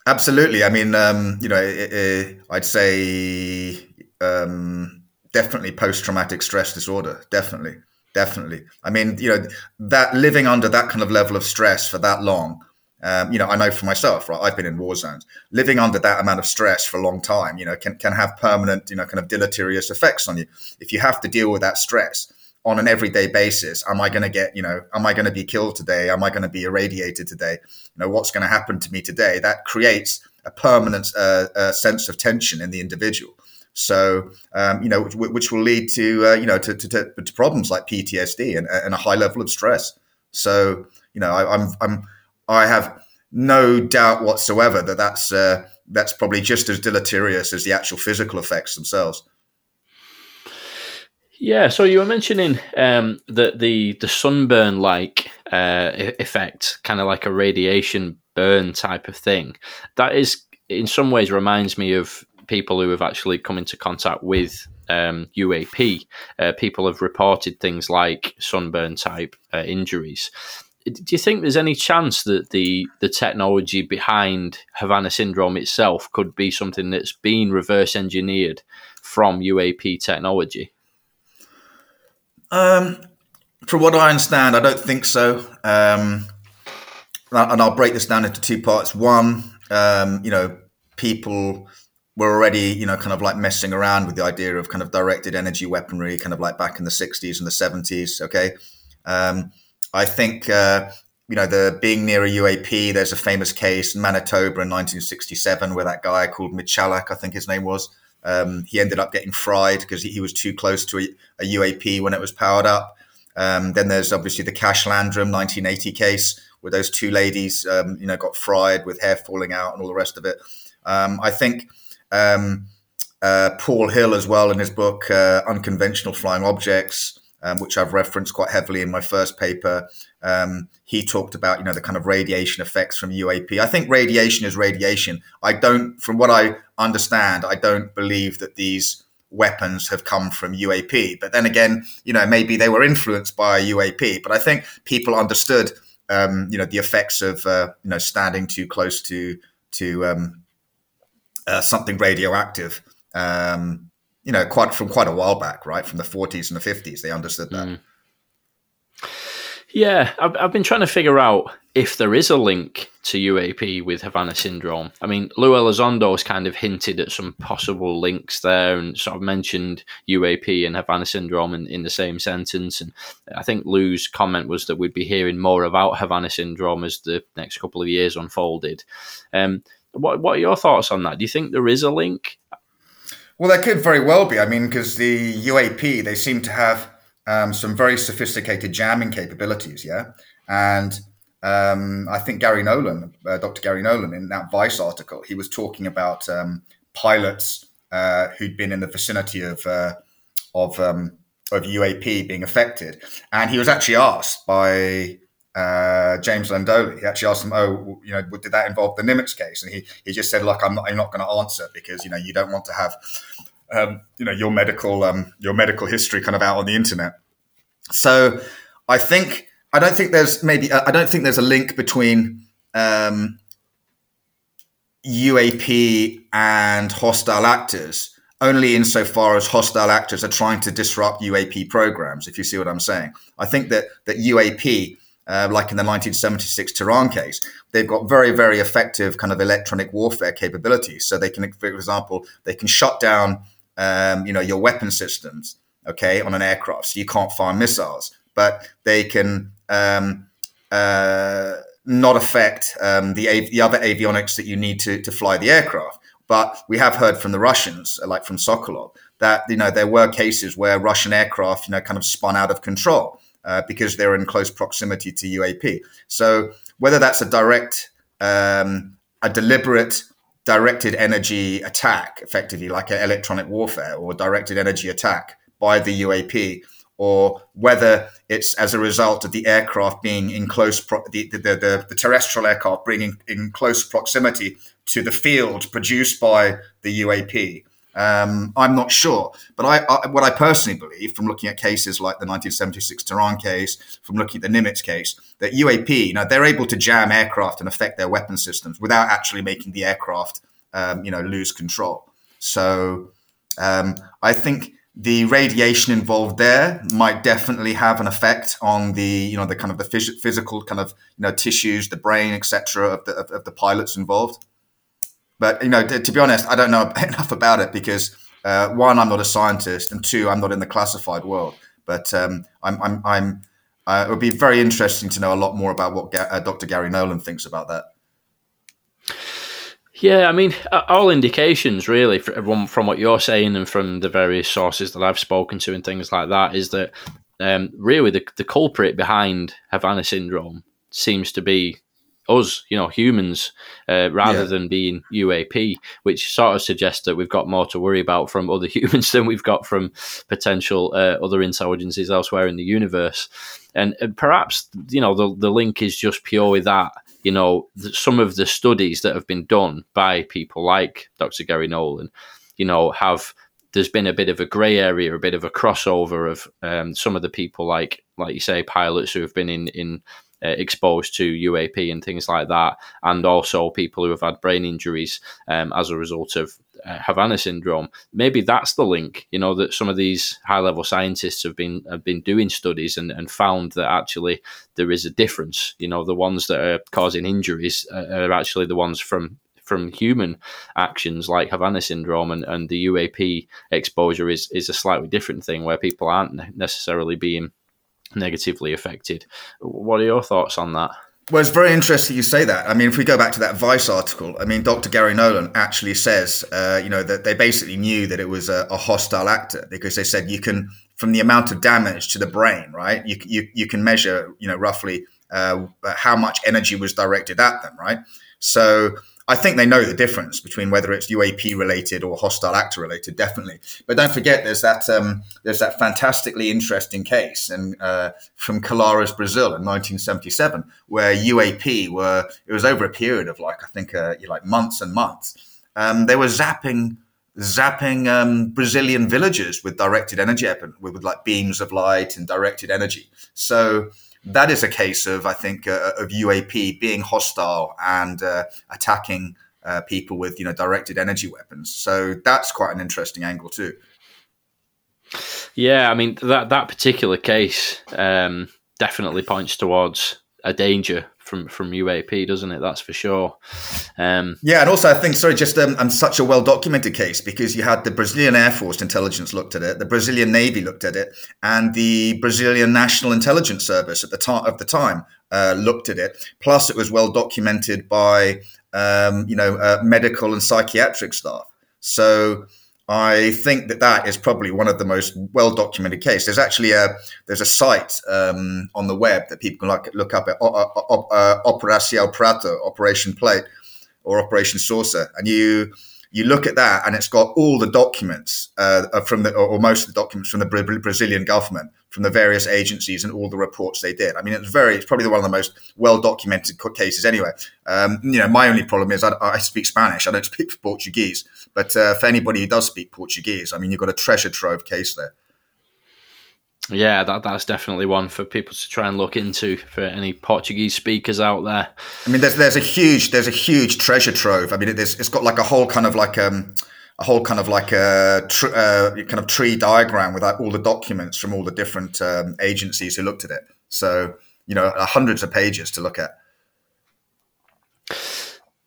Absolutely. I mean, um, you know, it, it, I'd say um, definitely post traumatic stress disorder. Definitely definitely. I mean, you know, that living under that kind of level of stress for that long. Um, you know, I know for myself, right? I've been in war zones. Living under that amount of stress for a long time, you know, can can have permanent, you know, kind of deleterious effects on you. If you have to deal with that stress on an everyday basis, am I going to get, you know, am I going to be killed today? Am I going to be irradiated today? You know, what's going to happen to me today? That creates a permanent uh, uh, sense of tension in the individual. So, um, you know, which, which, will lead to, uh, you know, to, to, to, problems like PTSD and, and, a high level of stress. So, you know, I, I'm, I'm, I have no doubt whatsoever that that's, uh, that's probably just as deleterious as the actual physical effects themselves. Yeah, so you were mentioning um, the the the sunburn like uh, effect, kind of like a radiation burn type of thing. That is, in some ways, reminds me of people who have actually come into contact with um, UAP, uh, people have reported things like sunburn type uh, injuries. Do you think there's any chance that the the technology behind Havana syndrome itself could be something that's been reverse engineered from UAP technology? Um, from what I understand, I don't think so. Um, and I'll break this down into two parts. One, um, you know, people were already, you know, kind of like messing around with the idea of kind of directed energy weaponry, kind of like back in the 60s and the 70s. Okay. Um, I think, uh, you know, the being near a UAP, there's a famous case in Manitoba in 1967 where that guy called Michalak, I think his name was, um, he ended up getting fried because he, he, was too close to a, a, UAP when it was powered up. Um, then there's obviously the Cash Landrum 1980 case where those two ladies, um, you know, got fried with hair falling out and all the rest of it. Um, I think um, uh, Paul Hill as well in his book uh, Unconventional Flying Objects, um, which I've referenced quite heavily in my first paper. Um, he talked about you know the kind of radiation effects from UAP. I think radiation is radiation. I don't, from what I understand, I don't believe that these weapons have come from UAP. But then again, you know, maybe they were influenced by UAP. But I think people understood, um, you know, the effects of uh, you know standing too close to to um, uh, something radioactive. Um, you know, quite from quite a while back, right? From the 40s and the 50s, they understood that. Mm. Yeah, I've, I've been trying to figure out if there is a link to UAP with Havana syndrome. I mean, Lou Elizondo has kind of hinted at some possible links there and sort of mentioned UAP and Havana syndrome in, in the same sentence. And I think Lou's comment was that we'd be hearing more about Havana syndrome as the next couple of years unfolded. Um, what What are your thoughts on that? Do you think there is a link? Well, there could very well be. I mean, because the UAP they seem to have um, some very sophisticated jamming capabilities. Yeah, and um, I think Gary Nolan, uh, Dr. Gary Nolan, in that Vice article, he was talking about um, pilots uh, who'd been in the vicinity of uh, of um, of UAP being affected, and he was actually asked by uh, James Iandoli. He actually asked him, "Oh, you know, did that involve the Nimitz case?" And he he just said, "Look, I'm not I'm not going to answer because you know you don't want to have um, you know your medical um, your medical history kind of out on the internet." So I think I don't think there's maybe I don't think there's a link between um, UAP and hostile actors only insofar as hostile actors are trying to disrupt UAP programs, if you see what I'm saying. I think that that UAP uh, like in the 1976 Tehran case, they've got very, very effective kind of electronic warfare capabilities. So they can, for example, they can shut down, um, you know, your weapon systems, okay, on an aircraft, so you can't fire missiles. But they can um, uh, not affect um, the the other avionics that you need to to fly the aircraft. But we have heard from the Russians, like from Sokolov, that you know there were cases where Russian aircraft, you know, kind of spun out of control uh, because they're in close proximity to UAP. So whether that's a direct, um, a deliberate directed energy attack, effectively like an electronic warfare or directed energy attack by the UAP, or whether it's as a result of the aircraft being in close, pro- the, the, the, the, terrestrial aircraft being in close proximity to the field produced by the UAP, um, I'm not sure, but I, I, what I personally believe from looking at cases like the 1976 Tehran case, from looking at the Nimitz case, that UAP, you know, they're able to jam aircraft and affect their weapon systems without actually making the aircraft, um, you know, lose control. So um, I think the radiation involved there might definitely have an effect on the, you know, the kind of the phys- physical kind of, you know, tissues, the brain, etc. Of the of, of the pilots involved. But you know, to, to be honest, I don't know *laughs* enough about it because uh, one, I'm not a scientist, and two, I'm not in the classified world. But um, I'm, I'm, I'm uh, it would be very interesting to know a lot more about what Ga- uh, Dr. Gary Nolan thinks about that. Yeah, I mean, all indications really from, from what you're saying and from the various sources that I've spoken to and things like that is that um, really the, the culprit behind Havana syndrome seems to be us, you know, humans, uh, rather yeah. than being UAP, which sort of suggests that we've got more to worry about from other *laughs* humans than we've got from potential uh, other intelligences elsewhere in the universe. And, and, perhaps, you know, the, the link is just purely that, you know, the, some of the studies that have been done by people like Dr. Gary Nolan, you know, have there's been a bit of a grey area, a bit of a crossover of um, some of the people like, like you say, pilots who have been in in uh, exposed to UAP and things like that, and also people who have had brain injuries um, as a result of uh, Havana syndrome. Maybe that's the link. You know that some of these high level scientists have been have been doing studies and, and found that actually there is a difference. You know, the ones that are causing injuries are actually the ones from from human actions like Havana syndrome and, and the UAP exposure is is a slightly different thing where people aren't necessarily being negatively affected. What are your thoughts on that? Well, it's very interesting you say that. I mean, if we go back to that Vice article, I mean, Dr. Gary Nolan actually says, uh, you know, that they basically knew that it was a, a, hostile actor because they said you can, from the amount of damage to the brain, right? You you, you can measure, you know, roughly uh, how much energy was directed at them, right? So I think they know the difference between whether it's UAP related or hostile actor related, definitely. But don't forget, there's that um, there's that fantastically interesting case and uh, from Colares, Brazil, in 1977, where UAP were it was over a period of like I think uh, like months and months. Um, they were zapping zapping um, Brazilian villages with directed energy, with, with like beams of light and directed energy. So that is a case of, I think, uh, of UAP being hostile and uh, attacking uh, people with, you know, directed energy weapons. So that's quite an interesting angle too. Yeah, I mean that that particular case um, definitely points towards a danger from from UAP, doesn't it? That's for sure. Um, yeah, and also I think sorry, just um, and such a well documented case because you had the Brazilian Air Force intelligence looked at it, the Brazilian Navy looked at it, and the Brazilian National Intelligence Service at the time of the time uh, looked at it. Plus, it was well documented by um, you know uh, medical and psychiatric staff. So I think that that is probably one of the most well documented cases. There's actually a there's a site um, on the web that people can look, look up at uh, uh, Prato, Operation Plate, or Operation Saucer, and you you look at that and it's got all the documents uh, from the or most of the documents from the Brazilian government from the various agencies and all the reports they did. I mean, it's very, it's probably one of the most well documented cases anyway. Um, you know, my only problem is I, I, speak Spanish. I don't *laughs* speak Portuguese. But uh, for anybody who does speak Portuguese, I mean, you've got a treasure trove case there. Yeah, that that's definitely one for people to try and look into for any Portuguese speakers out there. I mean, there's there's a huge there's a huge treasure trove. I mean, it, it's got like a whole kind of like um a whole kind of like a tr- uh, kind of tree diagram with all the documents from all the different um, agencies who looked at it. So you know, hundreds of pages to look at.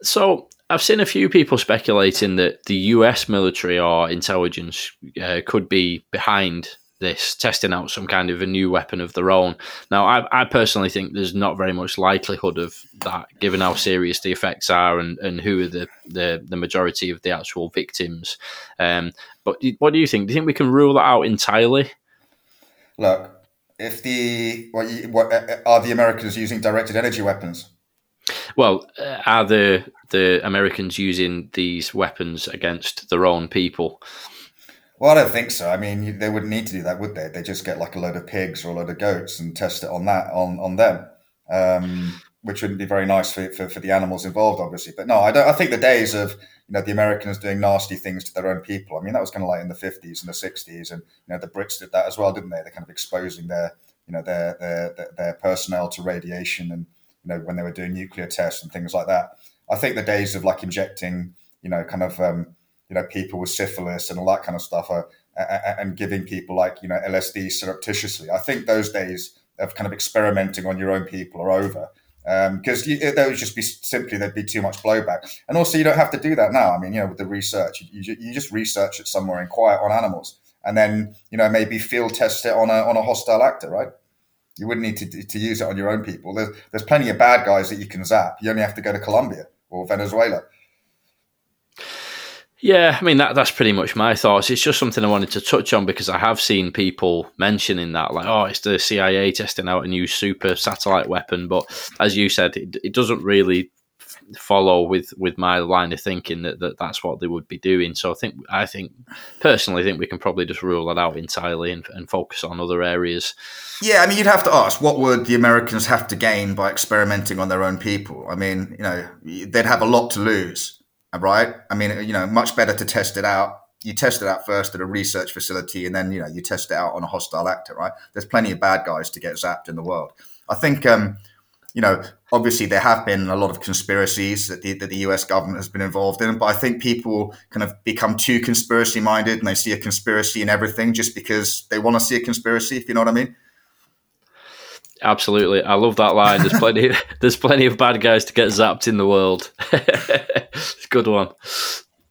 So I've seen a few people speculating that the US military or intelligence uh, could be behind this, testing out some kind of a new weapon of their own. Now, I, I, personally think there's not very much likelihood of that, given how serious the effects are and, and who are the, the, the majority of the actual victims. Um, but what do you think? Do you think we can rule that out entirely? Look, if the what, what uh, are the Americans using directed energy weapons? Well, uh, are the the Americans using these weapons against their own people? Well, I don't think so. I mean, they wouldn't need to do that, would they? They just get like a load of pigs or a load of goats and test it on that on on them, um, which wouldn't be very nice for, for, for the animals involved, obviously. But no, I don't. I think the days of you know the Americans doing nasty things to their own people. I mean, that was kind of like in the fifties and the sixties, and you know the Brits did that as well, didn't they? They're kind of exposing their you know their their their personnel to radiation and you know when they were doing nuclear tests and things like that. I think the days of like injecting you know kind of um, you know people with syphilis and all that kind of stuff are, and giving people like you know LSD surreptitiously. I think those days of kind of experimenting on your own people are over because um, that would just be simply there'd be too much blowback. And also, you don't have to do that now. I mean, you know, with the research, you, you just research it somewhere in quiet on animals, and then you know maybe field test it on a on a hostile actor, right? You wouldn't need to, to use it on your own people. There's, there's plenty of bad guys that you can zap. You only have to go to Colombia or Venezuela. Yeah, I mean that that's pretty much my thoughts. It's just something I wanted to touch on because I have seen people mentioning that, like, oh, it's the CIA testing out a new super satellite weapon. But as you said, it, it doesn't really follow with with my line of thinking that, that that's what they would be doing. So I think I think personally I think we can probably just rule that out entirely and, and focus on other areas. Yeah, I mean, you'd have to ask what would the Americans have to gain by experimenting on their own people. I mean, you know, they'd have a lot to lose right? I mean, you know, much better to test it out. You test it out first at a research facility, and then you know you test it out on a hostile actor, right? There's plenty of bad guys to get zapped in the world. I think um, you know, obviously there have been a lot of conspiracies that the, that the US government has been involved in, but I think people kind of become too conspiracy minded and they see a conspiracy in everything just because they want to see a conspiracy, if you know what I mean. Absolutely, I love that line. There's plenty. *laughs* there's plenty of bad guys to get zapped in the world. *laughs* it's a good one.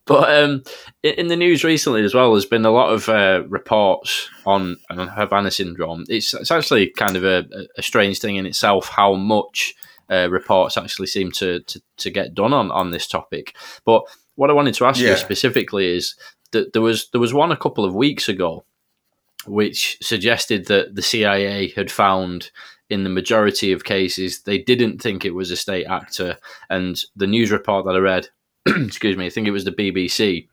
But um, in the news recently as well, there's been a lot of uh, reports on, on Havana syndrome. It's, it's actually kind of a, a strange thing in itself how much uh, reports actually seem to, to, to get done on, on this topic. But what I wanted to ask yeah. you specifically is that there was there was one a couple of weeks ago which suggested that the CIA had found in the majority of cases they didn't think it was a state actor and the news report that I read *clears throat* excuse me, I think it was the BBC,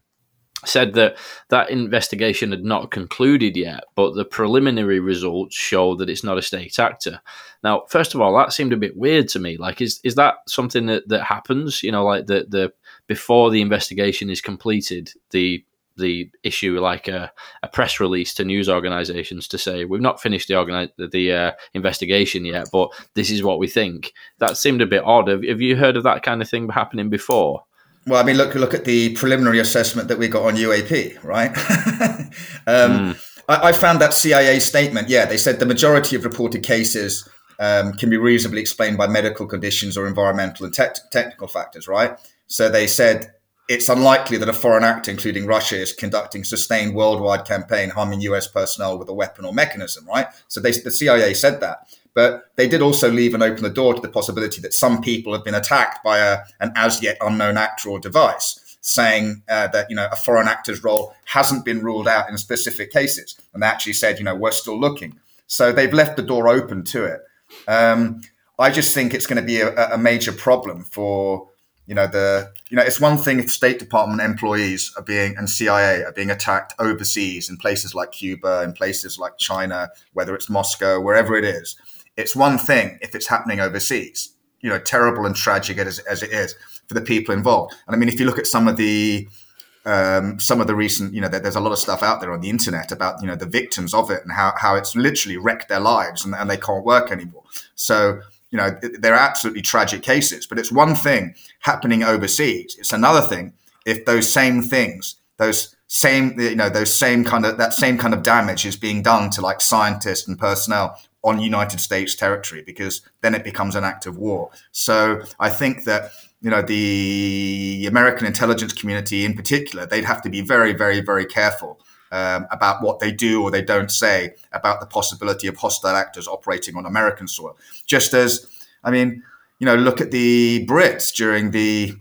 said that that investigation had not concluded yet, but the preliminary results show that it's not a state actor. Now, first of all, that seemed a bit weird to me. Like, is is that something that, that happens? You know, like the the before the investigation is completed, the the issue like a, a press release to news organizations to say we've not finished the organi- the uh, investigation yet, but this is what we think. That seemed a bit odd. Have, have you heard of that kind of thing happening before? Well, I mean, look look at the preliminary assessment that we got on UAP, right? *laughs* um, mm. I, I, found that CIA statement. Yeah, they said the majority of reported cases um, can be reasonably explained by medical conditions or environmental and te- technical factors, right? So they said it's unlikely that a foreign actor, including Russia, is conducting sustained worldwide campaign harming U.S. personnel with a weapon or mechanism, right? So they, the CIA said that. But they did also leave and open the door to the possibility that some people have been attacked by a, an as yet unknown actor or device, saying uh, that you know a foreign actor's role hasn't been ruled out in specific cases, and they actually said you know we're still looking. So they've left the door open to it. Um, I just think it's going to be a, a major problem for you know the you know it's one thing if State Department employees are being and CIA are being attacked overseas in places like Cuba, in places like China, whether it's Moscow, wherever it is. It's one thing if it's happening overseas, you know, terrible and tragic as, as it is for the people involved. And I mean, if you look at some of the um, some of the recent, you know, there, there's a lot of stuff out there on the internet about, you know, the victims of it and how, how it's literally wrecked their lives and, and they can't work anymore. So, you know, they're absolutely tragic cases, but it's one thing happening overseas. It's another thing if those same things, those same, you know, those same kind of, that same kind of damage is being done to like scientists and personnel on United States territory because then it becomes an act of war. So I think that you know the American intelligence community in particular they'd have to be very very very careful um, about what they do or they don't say about the possibility of hostile actors operating on American soil. Just as I mean, you know, look at the Brits during the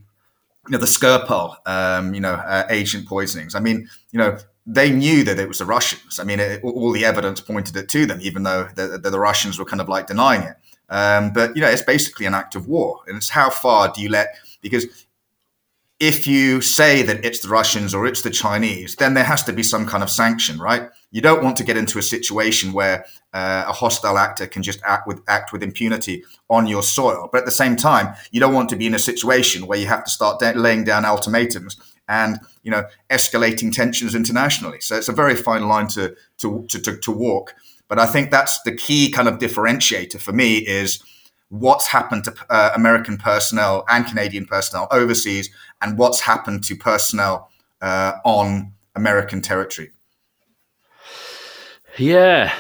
you know the Skripal, um, you know, uh, agent poisonings. I mean, you know, they knew that it was the Russians. I mean, it, all the evidence pointed it to them, even though the, the, the Russians were kind of like denying it. Um, but you know, it's basically an act of war, and it's how far do you let? Because if you say that it's the Russians or it's the Chinese, then there has to be some kind of sanction, right? You don't want to get into a situation where uh, a hostile actor can just act with act with impunity on your soil. But at the same time, you don't want to be in a situation where you have to start laying down ultimatums and you know escalating tensions internationally. So it's a very fine line to to to, to, to walk. But I think that's the key kind of differentiator for me is what's happened to uh, American personnel and Canadian personnel overseas, and what's happened to personnel uh, on American territory. Yeah,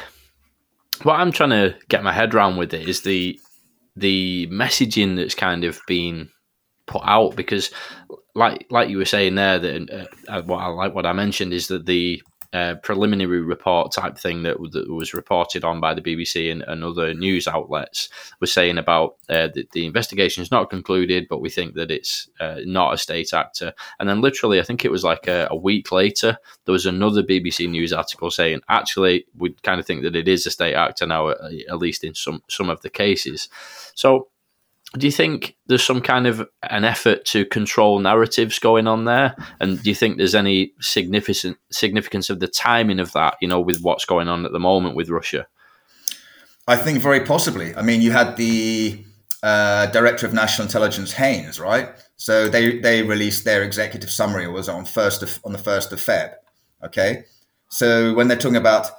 what I'm trying to get my head around with it is the the messaging that's kind of been put out because like like you were saying there that uh, what I like what I mentioned is that the preliminary report type thing that, that, was reported on by the BBC and, and other news outlets was saying about uh, the, the, investigation is not concluded, but we think that it's uh, not a state actor. And then, literally, I think it was like a, a, week later, there was another BBC news article saying actually we kind of think that it is a state actor now, at, at least in some some of the cases. So do you think there's some kind of an effort to control narratives going on there? And do you think there's any significant significance of the timing of that you know with what's going on at the moment with russia? I think very possibly. I mean you had the uh, director of national intelligence Haines right? So they they released their executive summary was on first of, on the first of feb okay? So when they're talking about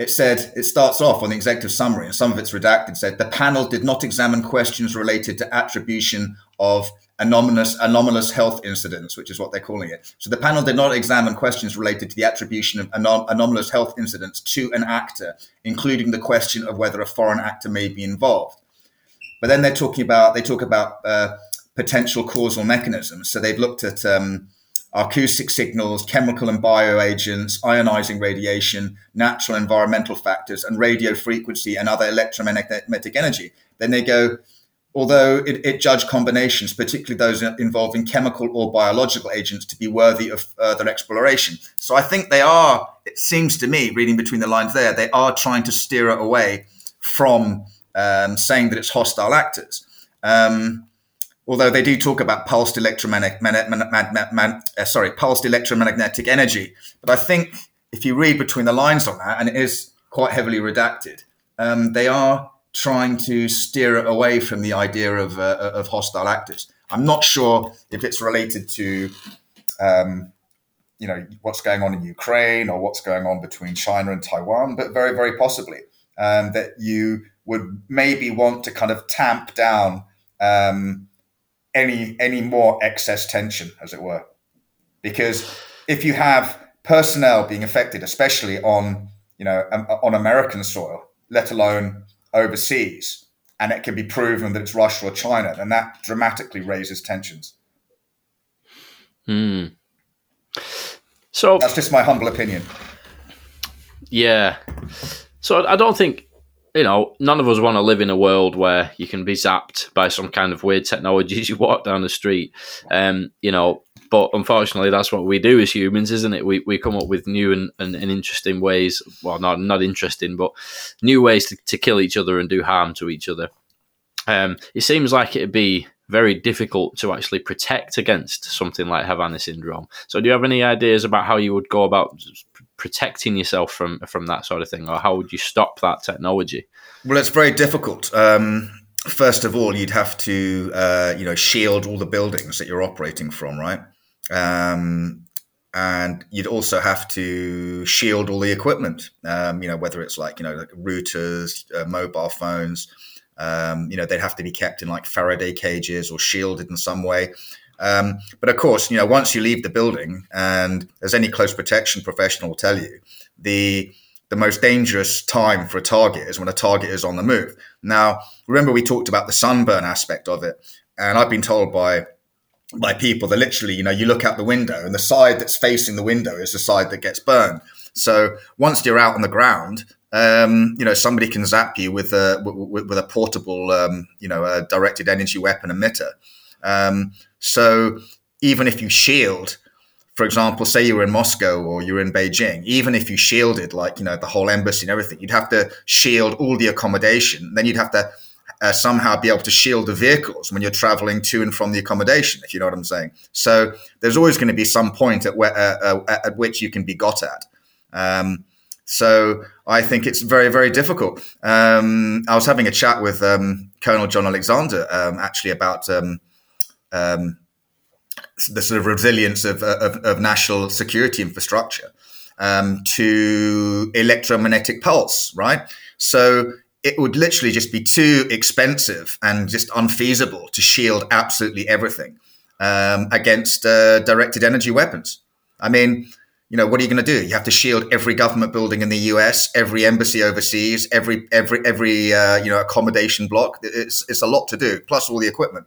it said it starts off on the executive summary, and some of it's redacted. Said the panel did not examine questions related to attribution of anomalous anomalous health incidents, which is what they're calling it. So the panel did not examine questions related to the attribution of anom- anomalous health incidents to an actor, including the question of whether a foreign actor may be involved. But then they're talking about they talk about uh, potential causal mechanisms. So they've looked at um, acoustic signals, chemical and bioagents, ionizing radiation, natural environmental factors, and radio frequency and other electromagnetic energy. Then they go, although it, it judged combinations, particularly those involving chemical or biological agents, to be worthy of further exploration. So I think they are, it seems to me, reading between the lines there, they are trying to steer it away from um, saying that it's hostile actors. Um, although they do talk about pulsed electromagnetic, uh, sorry, pulsed electromagnetic energy. But I think if you read between the lines on that, and it is quite heavily redacted, um, they are trying to steer it away from the idea of, uh, of hostile actors. I'm not sure if it's related to, um, you know, what's going on in Ukraine or what's going on between China and Taiwan, but very, very possibly um, that you would maybe want to kind of tamp down um, any any more excess tension, as it were, because if you have personnel being affected, especially on you know um, on American soil, let alone overseas, and it can be proven that it's Russia or China, then that dramatically raises tensions. Hmm. So that's just my humble opinion. Yeah. So I don't think you know, none of us want to live in a world where you can be zapped by some kind of weird technology as *laughs* you walk down the street. Um, you know, but unfortunately, that's what we do as humans, isn't it? We, we come up with new and, and, and interesting ways. Well, not not interesting, but new ways to, to kill each other and do harm to each other. Um, it seems like it'd be very difficult to actually protect against something like Havana syndrome. So, do you have any ideas about how you would go about protecting yourself from from that sort of thing, or how would you stop that technology? Well, it's very difficult. Um, first of all, you'd have to uh, you know shield all the buildings that you're operating from, right? Um, and you'd also have to shield all the equipment. Um, you know, whether it's like you know like routers, uh, mobile phones. Um, you know, they'd have to be kept in like Faraday cages or shielded in some way. Um, but of course, you know, once you leave the building, and as any close protection professional will tell you, the the most dangerous time for a target is when a target is on the move. Now, remember we talked about the sunburn aspect of it, and I've been told by by people that literally, you know, you look out the window, and the side that's facing the window is the side that gets burned. So once you're out on the ground, um, you know, somebody can zap you with a with, with a portable, um, you know, a directed energy weapon emitter. Um, so even if you shield, for example, say you were in Moscow or you're in Beijing, even if you shielded like you know the whole embassy and everything, you'd have to shield all the accommodation. Then you'd have to uh, somehow be able to shield the vehicles when you're traveling to and from the accommodation, if you know what I'm saying. So there's always going to be some point at where uh, uh, at which you can be got at. Um, so I think it's very, very difficult. Um, I was having a chat with um, Colonel John Alexander um, actually about um, the sort of resilience of, of, of national security infrastructure um, to electromagnetic pulse, right? So it would literally just be too expensive and just unfeasible to shield absolutely everything um, against uh, directed energy weapons. I mean, you know, what are you going to do? You have to shield every government building in the U.S., every embassy overseas, every every every uh, you know accommodation block. It's it's a lot to do, plus all the equipment.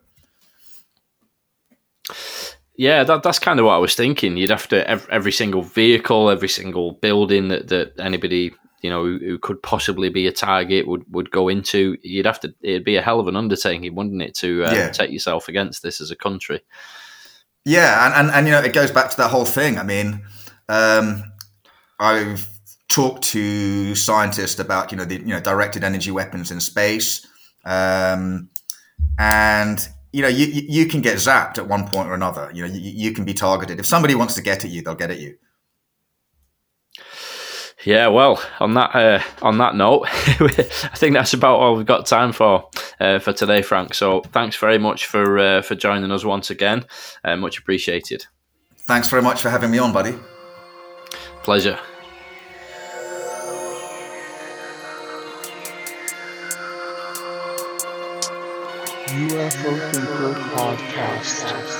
Yeah, that, that's kind of what I was thinking. You'd have to every, every single vehicle, every single building that, that anybody you know who, who, could possibly be a target would, would go into. You'd have to. It'd be a hell of an undertaking, wouldn't it, to uh, yeah. take yourself against this as a country? Yeah, and, and and you know it goes back to that whole thing. I mean, um, I've talked to scientists about you know the you know directed energy weapons in space, um, and you know, you, you can get zapped at one point or another. You know, you, you can be targeted. If somebody wants to get at you, they'll get at you. Yeah, well, on that uh, on that note, *laughs* I think that's about all we've got time for uh, for today, Frank. So, thanks very much for uh, for joining us once again. Uh, much appreciated. Thanks very much for having me on, buddy. Pleasure. UFO Thinker Podcast.